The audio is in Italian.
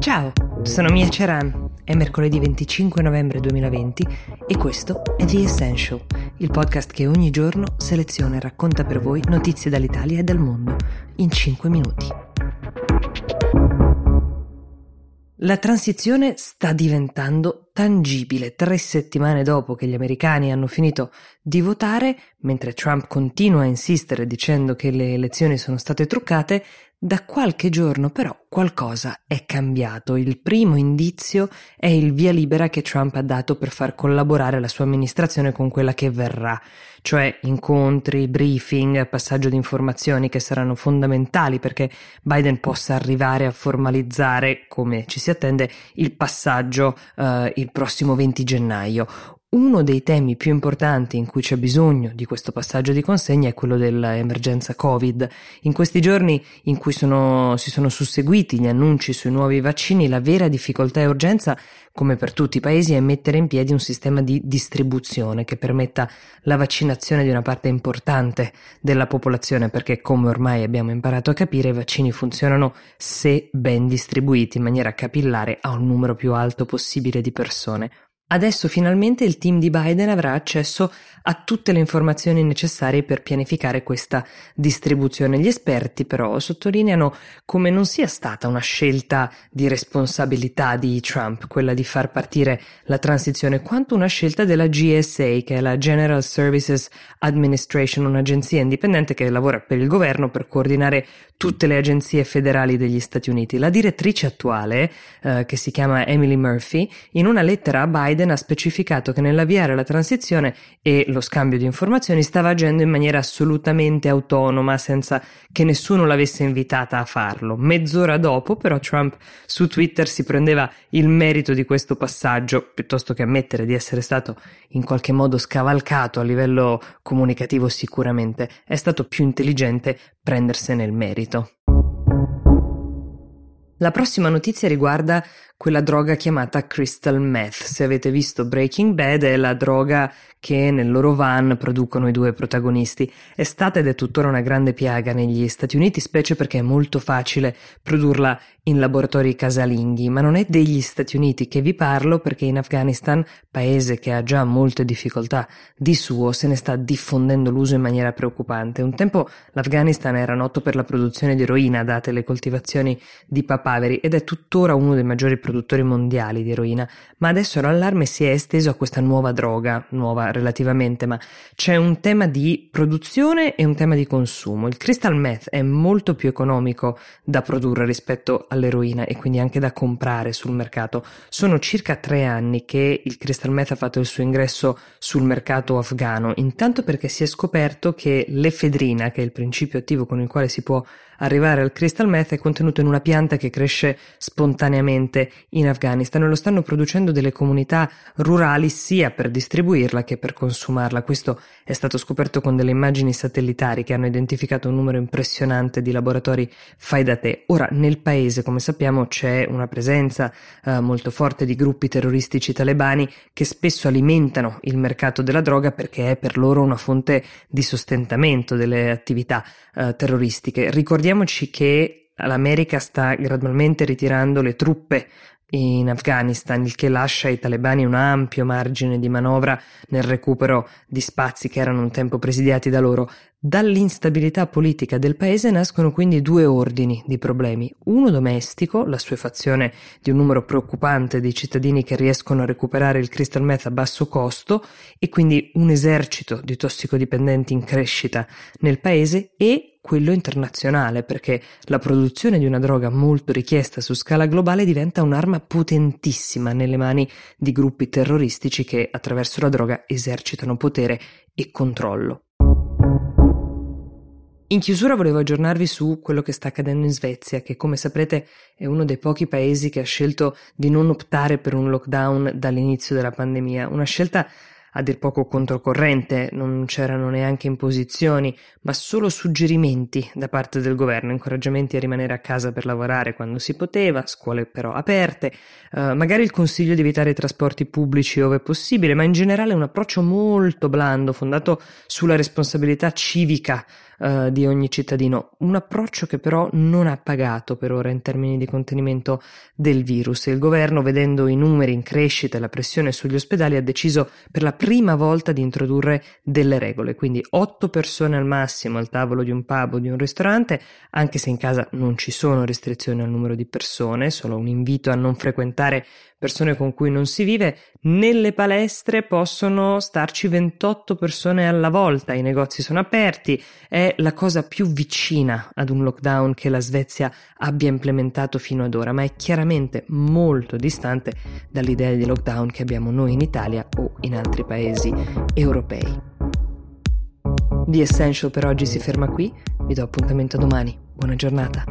Ciao, sono Mia Ceran. È mercoledì 25 novembre 2020 e questo è The Essential, il podcast che ogni giorno seleziona e racconta per voi notizie dall'Italia e dal mondo in 5 minuti. La transizione sta diventando tangibile. Tre settimane dopo che gli americani hanno finito di votare, mentre Trump continua a insistere dicendo che le elezioni sono state truccate, da qualche giorno però qualcosa è cambiato. Il primo indizio è il via libera che Trump ha dato per far collaborare la sua amministrazione con quella che verrà, cioè incontri, briefing, passaggio di informazioni che saranno fondamentali perché Biden possa arrivare a formalizzare, come ci si attende, il passaggio eh, il prossimo 20 gennaio. Uno dei temi più importanti in cui c'è bisogno di questo passaggio di consegna è quello dell'emergenza Covid. In questi giorni in cui sono, si sono susseguiti gli annunci sui nuovi vaccini, la vera difficoltà e urgenza, come per tutti i paesi, è mettere in piedi un sistema di distribuzione che permetta la vaccinazione di una parte importante della popolazione, perché come ormai abbiamo imparato a capire, i vaccini funzionano se ben distribuiti in maniera capillare a un numero più alto possibile di persone. Adesso finalmente il team di Biden avrà accesso a tutte le informazioni necessarie per pianificare questa distribuzione. Gli esperti però sottolineano come non sia stata una scelta di responsabilità di Trump, quella di far partire la transizione, quanto una scelta della GSA, che è la General Services Administration, un'agenzia indipendente che lavora per il governo per coordinare tutte le agenzie federali degli Stati Uniti. La direttrice attuale, eh, che si chiama Emily Murphy, in una lettera a Biden Biden ha specificato che nell'avviare la transizione e lo scambio di informazioni stava agendo in maniera assolutamente autonoma, senza che nessuno l'avesse invitata a farlo. Mezz'ora dopo, però, Trump su Twitter si prendeva il merito di questo passaggio, piuttosto che ammettere di essere stato in qualche modo scavalcato a livello comunicativo sicuramente. È stato più intelligente prendersene il merito. La prossima notizia riguarda quella droga chiamata crystal meth. Se avete visto Breaking Bad è la droga che nel loro van producono i due protagonisti. È stata ed è tuttora una grande piaga negli Stati Uniti, specie perché è molto facile produrla in laboratori casalinghi, ma non è degli Stati Uniti che vi parlo perché in Afghanistan, paese che ha già molte difficoltà di suo, se ne sta diffondendo l'uso in maniera preoccupante. Un tempo l'Afghanistan era noto per la produzione di eroina, date le coltivazioni di papaveri, ed è tuttora uno dei maggiori produttori produttori mondiali di eroina, ma adesso l'allarme si è esteso a questa nuova droga, nuova relativamente, ma c'è un tema di produzione e un tema di consumo. Il crystal meth è molto più economico da produrre rispetto all'eroina e quindi anche da comprare sul mercato. Sono circa tre anni che il crystal meth ha fatto il suo ingresso sul mercato afghano, intanto perché si è scoperto che l'efedrina, che è il principio attivo con il quale si può arrivare al crystal meth, è contenuto in una pianta che cresce spontaneamente in Afghanistan e lo stanno producendo delle comunità rurali sia per distribuirla che per consumarla. Questo è stato scoperto con delle immagini satellitari che hanno identificato un numero impressionante di laboratori fai da te. Ora nel paese, come sappiamo, c'è una presenza eh, molto forte di gruppi terroristici talebani che spesso alimentano il mercato della droga perché è per loro una fonte di sostentamento delle attività eh, terroristiche. Ricordiamoci che l'America sta gradualmente ritirando le truppe in Afghanistan, il che lascia ai talebani un ampio margine di manovra nel recupero di spazi che erano un tempo presidiati da loro. Dall'instabilità politica del paese nascono quindi due ordini di problemi. Uno domestico, la suefazione di un numero preoccupante di cittadini che riescono a recuperare il crystal meth a basso costo e quindi un esercito di tossicodipendenti in crescita nel paese e quello internazionale, perché la produzione di una droga molto richiesta su scala globale diventa un'arma potentissima nelle mani di gruppi terroristici che attraverso la droga esercitano potere e controllo. In chiusura volevo aggiornarvi su quello che sta accadendo in Svezia, che come saprete è uno dei pochi paesi che ha scelto di non optare per un lockdown dall'inizio della pandemia, una scelta a dir poco controcorrente, non c'erano neanche imposizioni, ma solo suggerimenti da parte del governo, incoraggiamenti a rimanere a casa per lavorare quando si poteva, scuole però aperte, eh, magari il consiglio di evitare i trasporti pubblici ove possibile, ma in generale un approccio molto blando, fondato sulla responsabilità civica uh, di ogni cittadino. Un approccio che però non ha pagato per ora in termini di contenimento del virus. Il governo, vedendo i numeri in crescita e la pressione sugli ospedali, ha deciso per la prima volta di introdurre delle regole, quindi otto persone al massimo al tavolo di un pub o di un ristorante, anche se in casa non ci sono restrizioni al numero di persone, solo un invito a non frequentare persone con cui non si vive, nelle palestre possono starci 28 persone alla volta, i negozi sono aperti, è la cosa più vicina ad un lockdown che la Svezia abbia implementato fino ad ora, ma è chiaramente molto distante dall'idea di lockdown che abbiamo noi in Italia o in altri paesi europei. The Essential per oggi si ferma qui, vi do appuntamento domani, buona giornata.